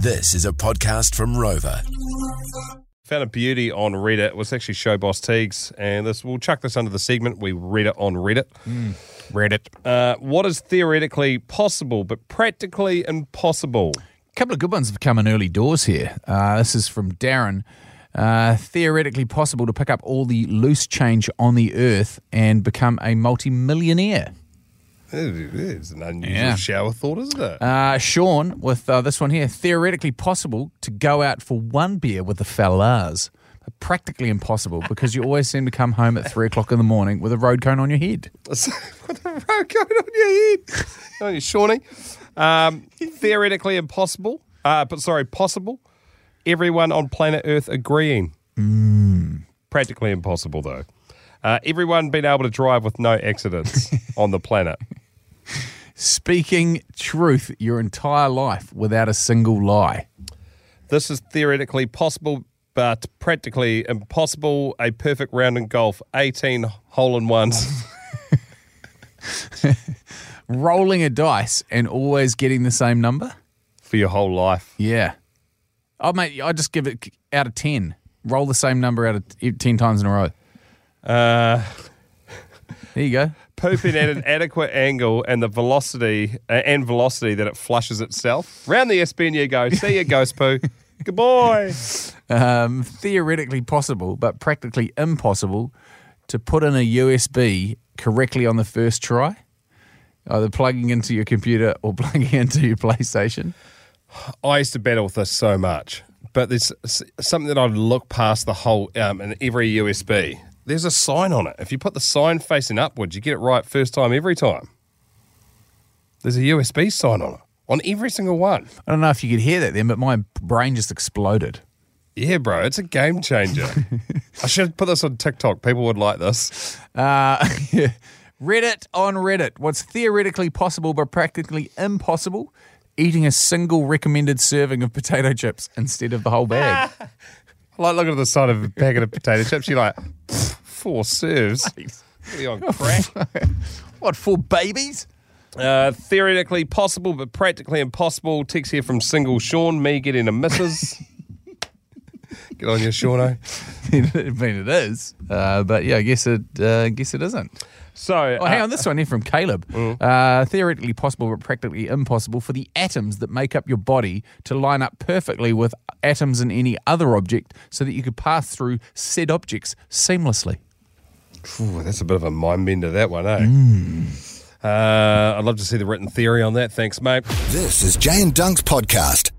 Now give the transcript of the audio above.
This is a podcast from Rover. Found a beauty on Reddit. It was actually Showboss Tiegs, and this we'll chuck this under the segment. We Reddit on Reddit. Reddit. Uh, what is theoretically possible but practically impossible? A couple of good ones have come in early doors here. Uh, this is from Darren. Uh, theoretically possible to pick up all the loose change on the earth and become a multi-millionaire. It's an unusual Yeah. shower thought, isn't it? Uh, Sean, with uh, this one here, theoretically possible to go out for one beer with the fellas, but practically impossible because you always seem to come home at three o'clock in the morning with a road cone on your head. What the road going on your head? on you, Shawnee. Um, theoretically impossible, uh, but sorry, possible. Everyone on planet Earth agreeing. Practically impossible, though. Uh, everyone being able to drive with no accidents on the planet. Speaking truth your entire life without a single lie. This is theoretically possible, but practically impossible. A perfect round in golf, 18 hole in ones. Rolling a dice and always getting the same number? for your whole life. Yeah. Oh, mate, I just give it out of 10. Roll the same number out of 10 times in a row. Uh, There you go. Pooping at an adequate angle and the velocity uh, and velocity that it flushes itself. Round the SB and you go. See you, ghost poo. Goodbye. Um, theoretically possible, but practically impossible to put in a USB correctly on the first try, either plugging into your computer or plugging into your PlayStation. I used to battle with this so much, but there's something that I'd look past the whole um, in every USB. There's a sign on it. If you put the sign facing upwards, you get it right first time every time. There's a USB sign on it on every single one. I don't know if you could hear that then, but my brain just exploded. Yeah, bro, it's a game changer. I should put this on TikTok. People would like this. Uh, Reddit on Reddit. What's theoretically possible but practically impossible? Eating a single recommended serving of potato chips instead of the whole bag. I like looking at the side of a packet of potato chips. You're like, "Pfft, four serves. What are you on crack? what, for babies? Uh, theoretically possible, but practically impossible. Text here from single Sean, me getting a missus. Get on your Shauno. I mean, it is. Uh, but yeah, I guess it, uh, guess it isn't. So, Oh, hang uh, on, this one here from Caleb. Uh, theoretically possible, but practically impossible for the atoms that make up your body to line up perfectly with atoms in any other object so that you could pass through said objects seamlessly. Ooh, that's a bit of a mind bender, that one, eh? Uh, I'd love to see the written theory on that. Thanks, mate. This is Jay and Dunk's podcast.